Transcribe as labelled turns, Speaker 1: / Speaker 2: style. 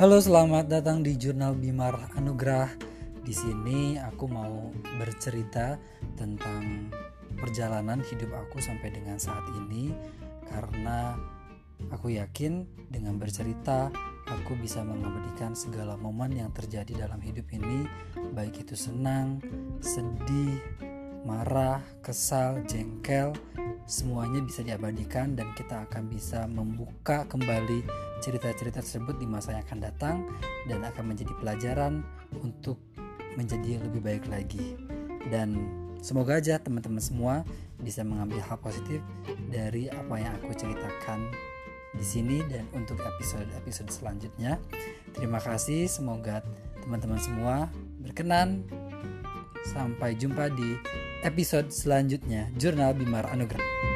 Speaker 1: Halo, selamat datang di Jurnal Bimar Anugrah. Di sini aku mau bercerita tentang perjalanan hidup aku sampai dengan saat ini karena aku yakin dengan bercerita aku bisa mengabadikan segala momen yang terjadi dalam hidup ini baik itu senang, sedih, marah, kesal, jengkel, semuanya bisa diabadikan dan kita akan bisa membuka kembali cerita-cerita tersebut di masa yang akan datang dan akan menjadi pelajaran untuk menjadi lebih baik lagi. Dan semoga aja teman-teman semua bisa mengambil hal positif dari apa yang aku ceritakan di sini dan untuk episode-episode selanjutnya. Terima kasih, semoga teman-teman semua berkenan. Sampai jumpa di episode selanjutnya Jurnal Bimar Anugerah.